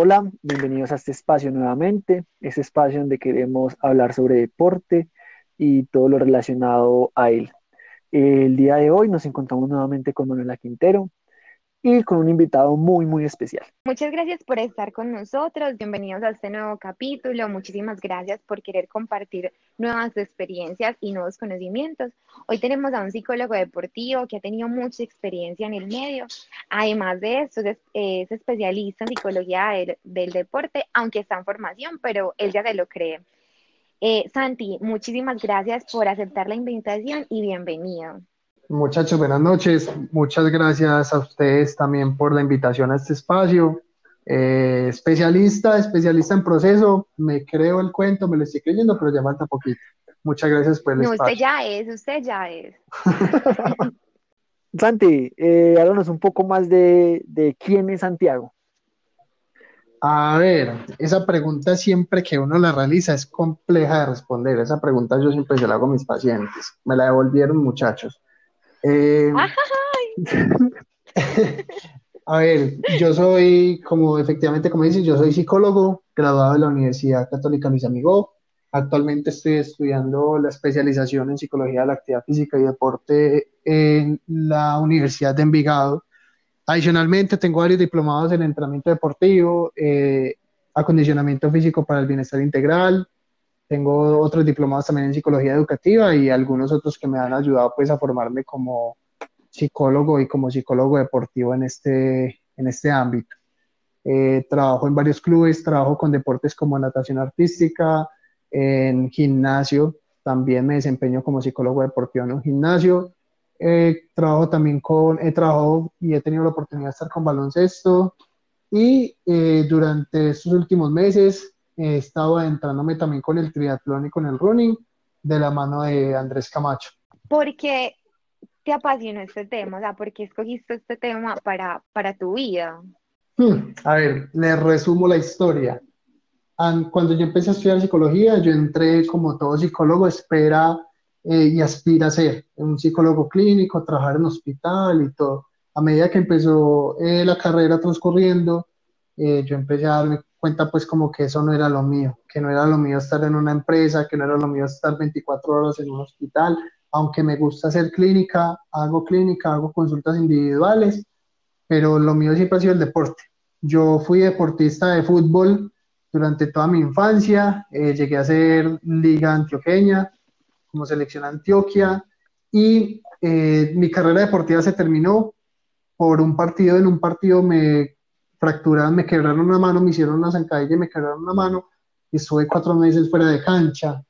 Hola, bienvenidos a este espacio nuevamente, este espacio donde queremos hablar sobre deporte y todo lo relacionado a él. El día de hoy nos encontramos nuevamente con Manuela Quintero, y con un invitado muy, muy especial. Muchas gracias por estar con nosotros. Bienvenidos a este nuevo capítulo. Muchísimas gracias por querer compartir nuevas experiencias y nuevos conocimientos. Hoy tenemos a un psicólogo deportivo que ha tenido mucha experiencia en el medio. Además de eso, es, especialista en psicología del, deporte, aunque está en formación, pero él ya se lo cree. Eh, Santi, muchísimas gracias por aceptar la invitación y bienvenido. Muchachos, buenas noches. Muchas gracias a ustedes también por la invitación a este espacio. Eh, especialista, especialista en proceso, me creo el cuento, me lo estoy creyendo, pero ya falta poquito. Muchas gracias por el no, Usted ya es, usted ya es. Santi, eh, háblanos un poco más de, de quién es Santiago. A ver, esa pregunta siempre que uno la realiza es compleja de responder. Esa pregunta yo siempre se la hago a mis pacientes. Me la devolvieron muchachos. Eh, a ver, yo soy, como efectivamente, como dices, yo soy psicólogo, graduado de la Universidad Católica Luis Amigo. Actualmente estoy estudiando la especialización en psicología de la actividad física y deporte en la Universidad de Envigado. Adicionalmente, tengo varios diplomados en entrenamiento deportivo, eh, acondicionamiento físico para el bienestar integral, tengo otros diplomados también en psicología educativa y algunos otros que me han ayudado pues a formarme como psicólogo y como psicólogo deportivo en este, en este ámbito. Eh, trabajo en varios clubes, trabajo con deportes como natación artística, en gimnasio, también me desempeño como psicólogo deportivo en un gimnasio. Eh, trabajo también con, he trabajado y he tenido la oportunidad de estar con baloncesto y eh, durante estos últimos meses he estado adentrándome también con el triatlón y con el running de la mano de Andrés Camacho. ¿Por qué te apasionó este tema? O sea, ¿por qué escogiste este tema para, para tu vida? Hmm, a ver, le resumo la historia. Cuando yo empecé a estudiar psicología, yo entré como todo psicólogo, espera eh, y aspira a ser un psicólogo clínico, trabajar en hospital y todo. A medida que empezó eh, la carrera transcurriendo, eh, yo empecé a darme cuenta pues como que eso no era lo mío, que no era lo mío estar en una empresa, que no era lo mío estar 24 horas en un hospital, aunque me gusta hacer clínica, hago clínica, hago consultas individuales, pero lo mío siempre ha sido el deporte. Yo fui deportista de fútbol durante toda mi infancia, eh, llegué a ser liga antioqueña, como selección Antioquia, y eh, mi carrera deportiva se terminó por un partido, en un partido me fracturaron, me quebraron una mano, me hicieron una zancadilla y me quebraron una mano y estuve cuatro meses fuera de cancha.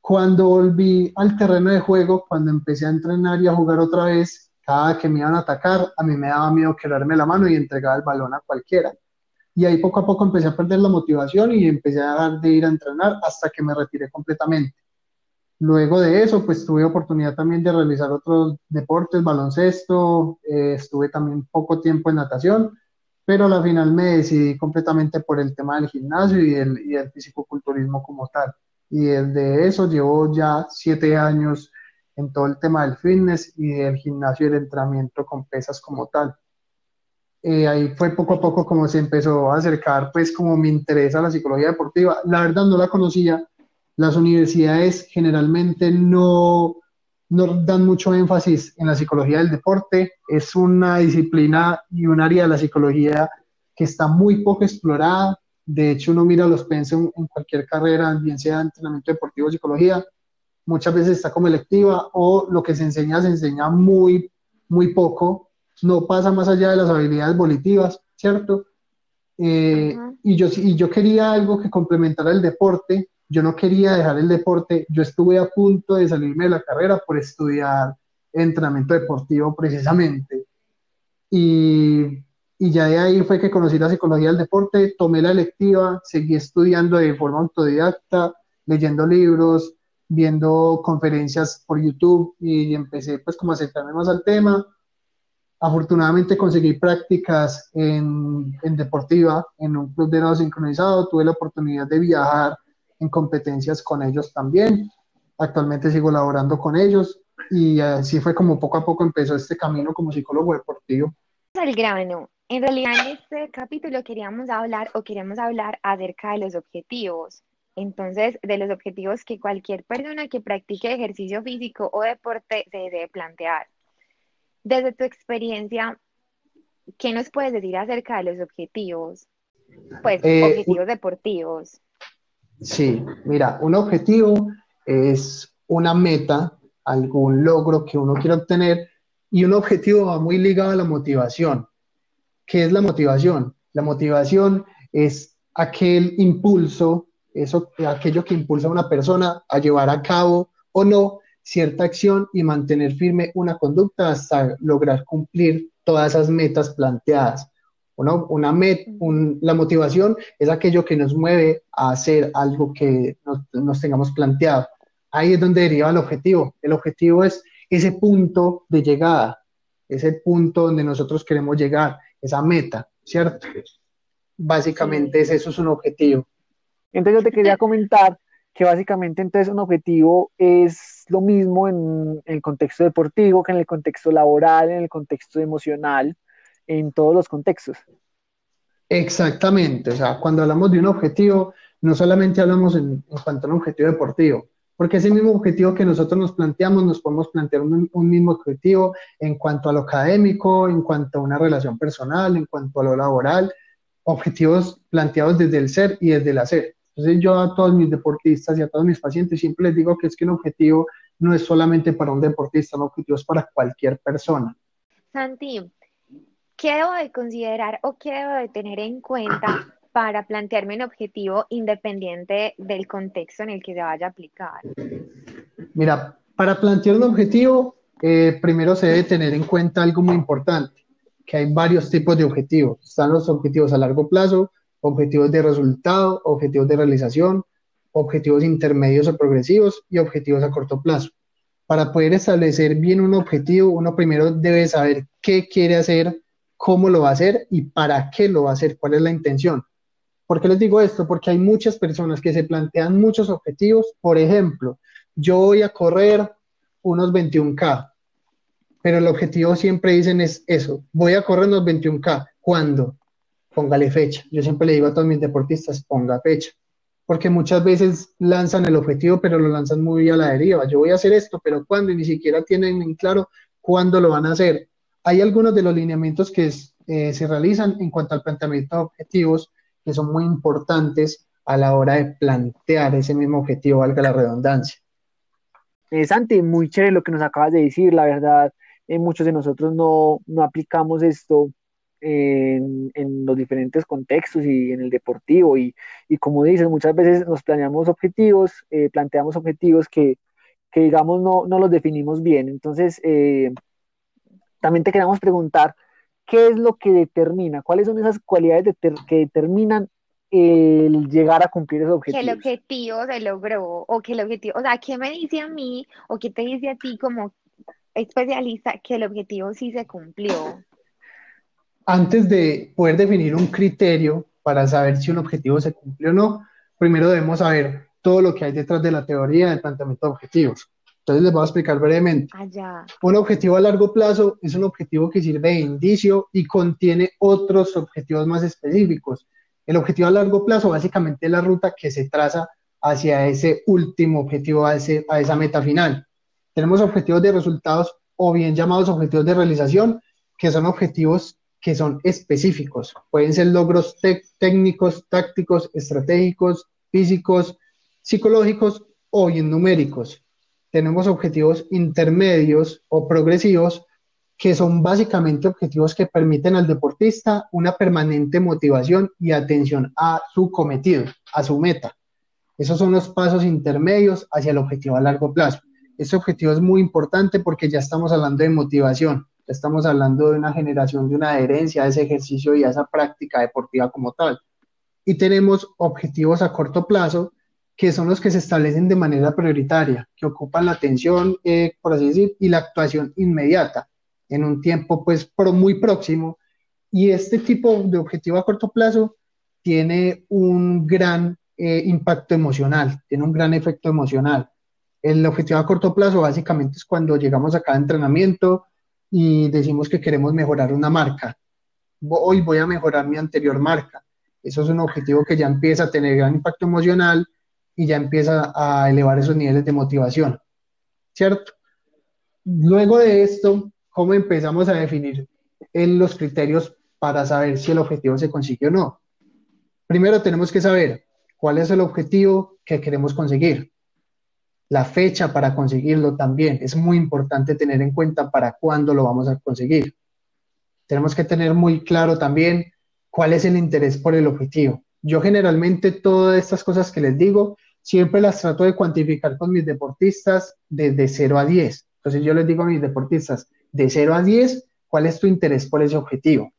Cuando volví al terreno de juego, cuando empecé a entrenar y a jugar otra vez, cada que me iban a atacar, a mí me daba miedo quebrarme la mano y entregar el balón a cualquiera. Y ahí poco a poco empecé a perder la motivación y empecé a dejar de ir a entrenar hasta que me retiré completamente. Luego de eso, pues tuve oportunidad también de realizar otros deportes, baloncesto, eh, estuve también poco tiempo en natación, pero a la final me decidí completamente por el tema del gimnasio y el, y el fisicoculturismo como tal. Y desde eso llevo ya siete años en todo el tema del fitness y del gimnasio y el entrenamiento con pesas como tal. Eh, ahí fue poco a poco como se empezó a acercar pues como mi interés a la psicología deportiva. La verdad no la conocía. Las universidades generalmente no, no dan mucho énfasis en la psicología del deporte. Es una disciplina y un área de la psicología que está muy poco explorada. De hecho, uno mira los pensum en cualquier carrera, bien sea entrenamiento deportivo o psicología, muchas veces está como electiva o lo que se enseña se enseña muy, muy poco, no pasa más allá de las habilidades volitivas, ¿cierto? Eh, y, yo, y yo quería algo que complementara el deporte, yo no quería dejar el deporte, yo estuve a punto de salirme de la carrera por estudiar entrenamiento deportivo precisamente. Y, y, ya de ahí fue que conocí la psicología del deporte, tomé la electiva, seguí estudiando de forma autodidacta, leyendo libros, viendo conferencias por YouTube y empecé pues como a acercarme más al tema. Afortunadamente conseguí prácticas en, en deportiva, en un club de nado sincronizado, tuve la oportunidad de viajar en competencias con ellos también. Actualmente sigo laborando con ellos y así fue como poco a poco empezó este camino como psicólogo deportivo. Al grano, En realidad en este capítulo queríamos hablar o queremos hablar acerca de los objetivos. Entonces, de los objetivos que cualquier persona que practique ejercicio físico o deporte se debe plantear. Desde tu experiencia, ¿qué nos puedes decir acerca de los objetivos? Pues, Eh, objetivos deportivos. Sí, mira, un objetivo es una meta, algún logro que uno quiere obtener y un objetivo va muy ligado a la motivación. ¿Qué es la motivación? La motivación es aquel impulso, eso, aquello que impulsa a una persona a llevar a cabo o no cierta acción y mantener firme una conducta hasta lograr cumplir todas esas metas planteadas. Una, una met- un- la motivación es aquello que nos mueve a hacer algo que nos, nos tengamos planteado. Ahí es donde deriva el objetivo. El objetivo es ese punto de llegada, ese punto donde nosotros queremos llegar, esa meta, ¿cierto? Básicamente es eso es un objetivo. Entonces yo te quería comentar que básicamente entonces un objetivo es lo mismo en, en el contexto deportivo que en el contexto laboral, en el contexto emocional, en todos los contextos. Exactamente, o sea, cuando hablamos de un objetivo, no solamente hablamos en, en cuanto a un objetivo deportivo, porque ese mismo objetivo que nosotros nos planteamos, nos podemos plantear un, un mismo objetivo en cuanto a lo académico, en cuanto a una relación personal, en cuanto a lo laboral, objetivos planteados desde el ser y desde el hacer. Entonces yo a todos mis deportistas y a todos mis pacientes siempre les digo que es que un objetivo no es solamente para un deportista, un objetivo es para cualquier persona. Santi, ¿qué debo de considerar o qué debo de tener en cuenta para plantearme un objetivo independiente del contexto en el que se vaya a aplicar? Mira, para plantear un objetivo, eh, primero se debe tener en cuenta algo muy importante, que hay varios tipos de objetivos. Están los objetivos a largo plazo, objetivos de resultado, objetivos de realización, objetivos intermedios o progresivos y objetivos a corto plazo. Para poder establecer bien un objetivo, uno primero debe saber qué quiere hacer, cómo lo va a hacer y para qué lo va a hacer, cuál es la intención. ¿Por qué les digo esto? Porque hay muchas personas que se plantean muchos objetivos. Por ejemplo, yo voy a correr unos 21K, pero el objetivo siempre dicen es eso, voy a correr unos 21K. ¿Cuándo? Póngale fecha. Yo siempre le digo a todos mis deportistas, ponga fecha. Porque muchas veces lanzan el objetivo, pero lo lanzan muy a la deriva. Yo voy a hacer esto, pero ¿cuándo? Y ni siquiera tienen en claro cuándo lo van a hacer. Hay algunos de los lineamientos que es, eh, se realizan en cuanto al planteamiento de objetivos que son muy importantes a la hora de plantear ese mismo objetivo, valga la redundancia. Eh, Santi, muy chévere lo que nos acabas de decir, la verdad, eh, muchos de nosotros no, no aplicamos esto en, en, los diferentes contextos y en el deportivo y, y, como dices, muchas veces nos planeamos objetivos, eh, planteamos objetivos que, que, digamos no, no los definimos bien. Entonces, eh, también te queremos preguntar, ¿qué es lo que determina? ¿Cuáles son esas cualidades de que determinan el llegar a cumplir esos objetivos? Que el objetivo se logró o que el objetivo, o sea, ¿qué me dice a mí o qué te dice a ti como especialista que el objetivo sí se cumplió? Antes de poder definir un criterio para saber si un objetivo se cumplió o no, primero debemos saber todo lo que hay detrás de la teoría del planteamiento de objetivos. Entonces les voy a explicar brevemente. Allá. Un objetivo a largo plazo es un objetivo que sirve de indicio y contiene otros objetivos más específicos. El objetivo a largo plazo básicamente es la ruta que se traza hacia ese último objetivo, a, ese, a esa meta final. Tenemos objetivos de resultados o bien llamados objetivos de realización, que son objetivos que son específicos. Pueden ser logros técnicos, tácticos, estratégicos, físicos, psicológicos o bien numéricos. Tenemos objetivos intermedios o progresivos, que son básicamente objetivos que permiten al deportista una permanente motivación y atención a su cometido, a su meta. Esos son los pasos intermedios hacia el objetivo a largo plazo. Este objetivo es muy importante porque ya estamos hablando de motivación, ya estamos hablando de una generación, de una adherencia a ese ejercicio y a esa práctica deportiva como tal. Y tenemos objetivos a corto plazo, que son los que se establecen de manera prioritaria, que ocupan la atención, eh, por así decir, y la actuación inmediata, en un tiempo pues pro, muy próximo. Y este tipo de objetivo a corto plazo tiene un gran eh, impacto emocional, tiene un gran efecto emocional. El objetivo a corto plazo básicamente es cuando llegamos a cada entrenamiento y decimos que queremos mejorar una marca. hoy voy a mejorar mi anterior marca. Eso es un objetivo que ya empieza a tener gran impacto emocional y ya empieza a elevar esos niveles de motivación, ¿cierto? Luego de esto, ¿cómo empezamos a definir en los criterios para saber si el objetivo se consigue o no? Primero tenemos que saber cuál es el objetivo que queremos conseguir. La fecha para conseguirlo también es muy importante tener en cuenta para cuándo lo vamos a conseguir. Tenemos que tener muy claro también cuál es el interés por el objetivo. Yo generalmente todas estas cosas que les digo, siempre las trato de cuantificar con mis deportistas desde 0 a 10. Entonces yo les digo a mis deportistas, de 0 a 10, ¿cuál es tu interés por ese objetivo?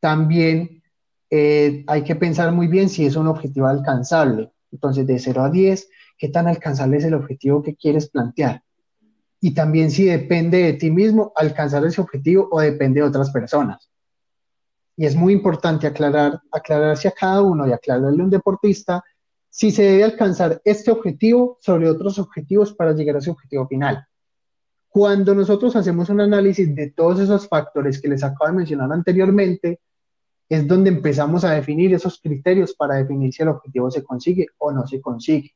También eh, hay que pensar muy bien si es un objetivo alcanzable. Entonces, de 0 a 10, ¿qué tan alcanzable es el objetivo que quieres plantear? Y también si depende de ti mismo alcanzar ese objetivo o depende de otras personas. Y es muy importante aclarar, aclararse a cada uno y aclararle a un deportista si se debe alcanzar este objetivo sobre otros objetivos para llegar a ese objetivo final. Cuando nosotros hacemos un análisis de todos esos factores que les acabo de mencionar anteriormente, es donde empezamos a definir esos criterios para definir si el objetivo se consigue o no se consigue.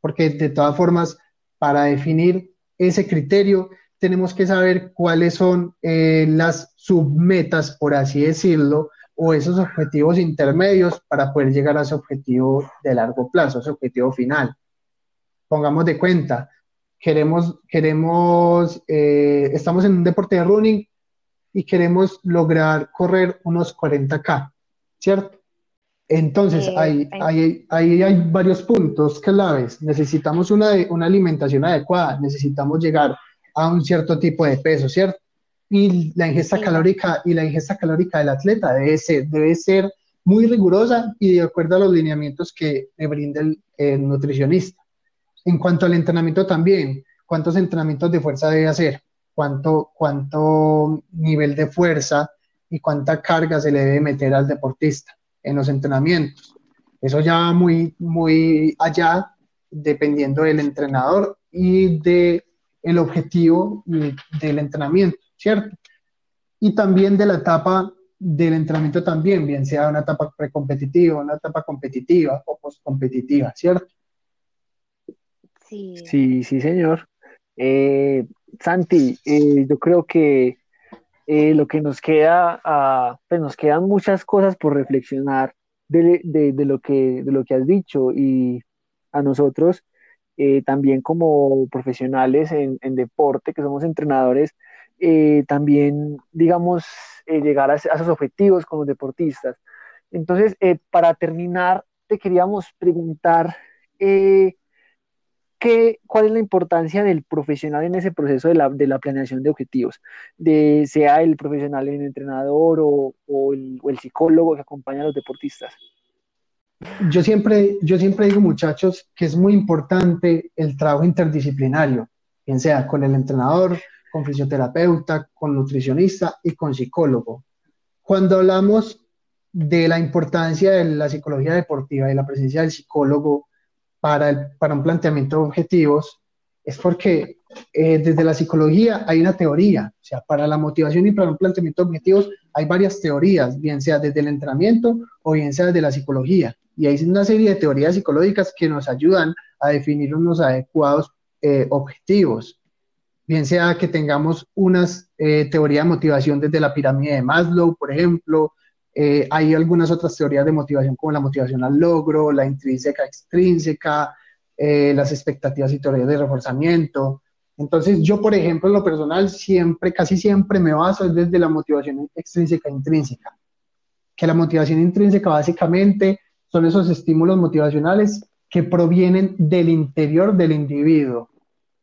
Porque de todas formas, para definir ese criterio, tenemos que saber cuáles son eh, las submetas, por así decirlo, o esos objetivos intermedios para poder llegar a ese objetivo de largo plazo, ese objetivo final. Pongamos de cuenta, queremos, queremos, eh, estamos en un deporte de running y queremos lograr correr unos 40K, ¿cierto? Entonces, eh, ahí, hay, hay varios puntos claves. Necesitamos una, una alimentación adecuada, necesitamos llegar a un cierto tipo de peso, ¿cierto? Y la ingesta calórica y la ingesta calórica del atleta debe ser, debe ser muy rigurosa y de acuerdo a los lineamientos que le brinda el nutricionista. En cuanto al entrenamiento también, ¿cuántos entrenamientos de fuerza debe hacer? cuánto, cuánto nivel de fuerza y cuánta carga se le debe meter al deportista en los entrenamientos. Eso ya va muy, muy allá, dependiendo del entrenador y del el objetivo del entrenamiento, ¿cierto? Y también de la etapa del entrenamiento también, bien sea una etapa precompetitiva, una etapa competitiva o postcompetitiva, ¿cierto? Sí, sí, sí señor. Eh, Santi, eh, yo creo que eh, lo que nos queda, ah, pues nos quedan muchas cosas por reflexionar de, lo, que, de lo que has dicho y a nosotros eh, también como profesionales en, deporte, que somos entrenadores, también, digamos, llegar a, esos objetivos como deportistas. Entonces, para terminar, te queríamos preguntar ¿cuál es la importancia del profesional en ese proceso de la, de la planeación de objetivos? De, sea el profesional en entrenador o, el, o, el, psicólogo que acompaña a los deportistas. Yo siempre, yo siempre digo, muchachos, que es muy importante el trabajo interdisciplinario, bien sea con el entrenador, con fisioterapeuta, con nutricionista y con psicólogo. Cuando hablamos de la importancia de la psicología deportiva y la presencia del psicólogo, para, para un planteamiento de objetivos es porque eh, desde la psicología hay una teoría, o sea, para la motivación y para un planteamiento de objetivos hay varias teorías, bien sea desde el entrenamiento o bien sea desde la psicología. Y hay una serie de teorías psicológicas que nos ayudan a definir unos adecuados eh, objetivos, bien sea que tengamos unas eh, teoría de motivación desde la pirámide de Maslow, por ejemplo, eh, hay algunas otras teorías de motivación como la motivación al logro, la intrínseca, extrínseca, eh, las expectativas y teorías de reforzamiento. Entonces yo, por ejemplo, en lo personal, siempre, casi siempre me baso desde la motivación extrínseca e intrínseca. Que la motivación intrínseca básicamente son esos estímulos motivacionales que provienen del interior del individuo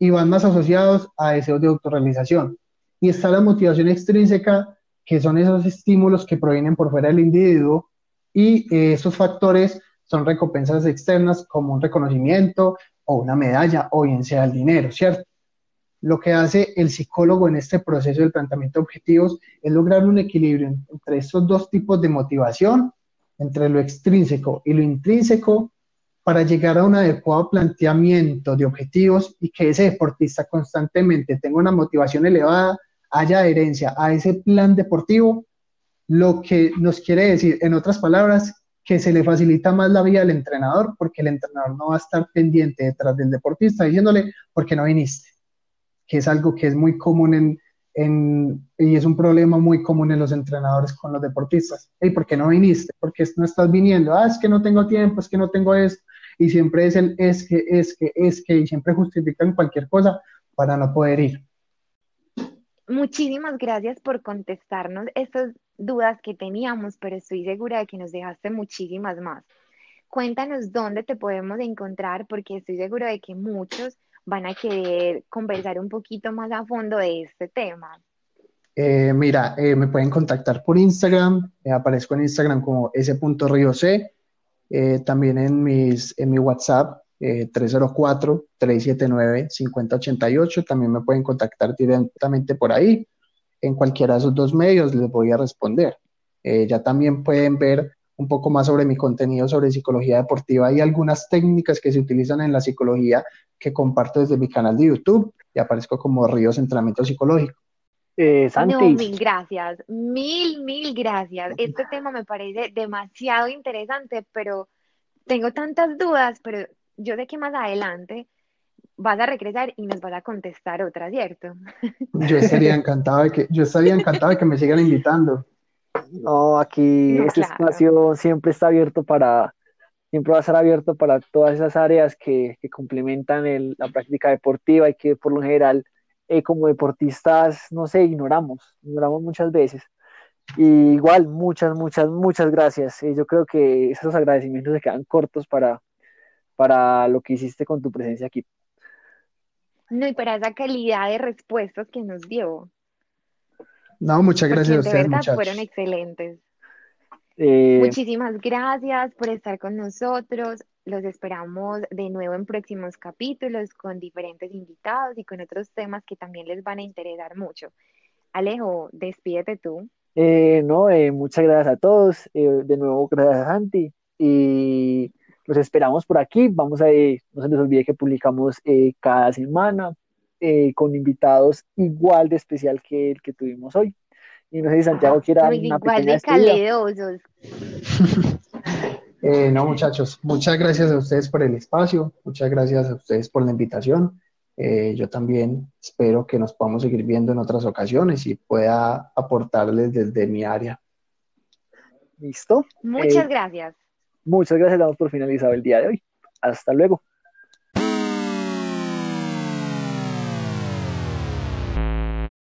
y van más asociados a deseos de autorrealización. Y está la motivación extrínseca, que son esos estímulos que provienen por fuera del individuo y eh, esos factores son recompensas externas como un reconocimiento o una medalla o bien sea el dinero, ¿cierto? Lo que hace el psicólogo en este proceso del planteamiento de objetivos es lograr un equilibrio entre estos dos tipos de motivación, entre lo extrínseco y lo intrínseco, para llegar a un adecuado planteamiento de objetivos y que ese deportista constantemente tenga una motivación elevada haya adherencia a ese plan deportivo lo que nos quiere decir, en otras palabras, que se le facilita más la vida al entrenador porque el entrenador no va a estar pendiente detrás del deportista diciéndole, ¿por qué no viniste? Que es algo que es muy común en, en, y es un problema muy común en los entrenadores con los deportistas. Hey, ¿por qué no viniste? ¿Por qué no estás viniendo? Ah, es que no tengo tiempo, es que no tengo esto. Y siempre es el es que, es que, es que, y siempre justifican cualquier cosa para no poder ir. Muchísimas gracias por contestarnos estas dudas que teníamos, pero estoy segura de que nos dejaste muchísimas más. Cuéntanos dónde te podemos encontrar, porque estoy segura de que muchos van a querer conversar un poquito más a fondo de este tema. Eh, mira, eh, me pueden contactar por Instagram, eh, aparezco en Instagram como c también en, mis, en mi WhatsApp 304-379-5088, también me pueden contactar directamente por ahí en cualquiera de esos dos medios les voy a responder. Eh, ya también pueden ver un poco más sobre mi contenido sobre psicología deportiva y algunas técnicas que se utilizan en la psicología que comparto desde mi canal de YouTube y aparezco como Ríos Entrenamiento Psicológico. Eh, Santi. No, mil gracias, mil, mil gracias. Este tema me parece demasiado interesante, pero tengo tantas dudas, pero yo sé que más adelante vas a regresar y nos vas a contestar otra, ¿cierto? Yo estaría encantado de que, yo estaría encantado de que me sigan invitando. No, aquí este espacio siempre está abierto para, siempre va a estar abierto para todas esas áreas que, que complementan el, la práctica deportiva y que por lo general eh, como deportistas, no sé, ignoramos, ignoramos muchas veces. Y igual, muchas, muchas, muchas gracias. Eh, yo creo que esos agradecimientos se quedan cortos para, para lo que hiciste con tu presencia aquí. No, y para esa calidad de respuestas que nos dio. No, muchas gracias a ustedes, de verdad fueron excelentes. Eh, Muchísimas gracias por estar con nosotros. Los esperamos de nuevo en próximos capítulos con diferentes invitados y con otros temas que también les van a interesar mucho. Alejo, despídete tú. Eh, no, eh, muchas gracias a todos. de nuevo, gracias a Santi. Y los esperamos por aquí. Vamos a, eh, no se les olvide que publicamos eh, cada semana eh, con invitados igual de especial que el que tuvimos hoy. Y no sé si Santiago quiera una igual de caledosos. no, muchachos, muchas gracias a ustedes por el espacio, muchas gracias a ustedes por la invitación. yo también espero que nos podamos seguir viendo en otras ocasiones y pueda aportarles desde mi área. ¿Listo? Muchas gracias. Muchas gracias, damos por finalizado el día de hoy. Hasta luego.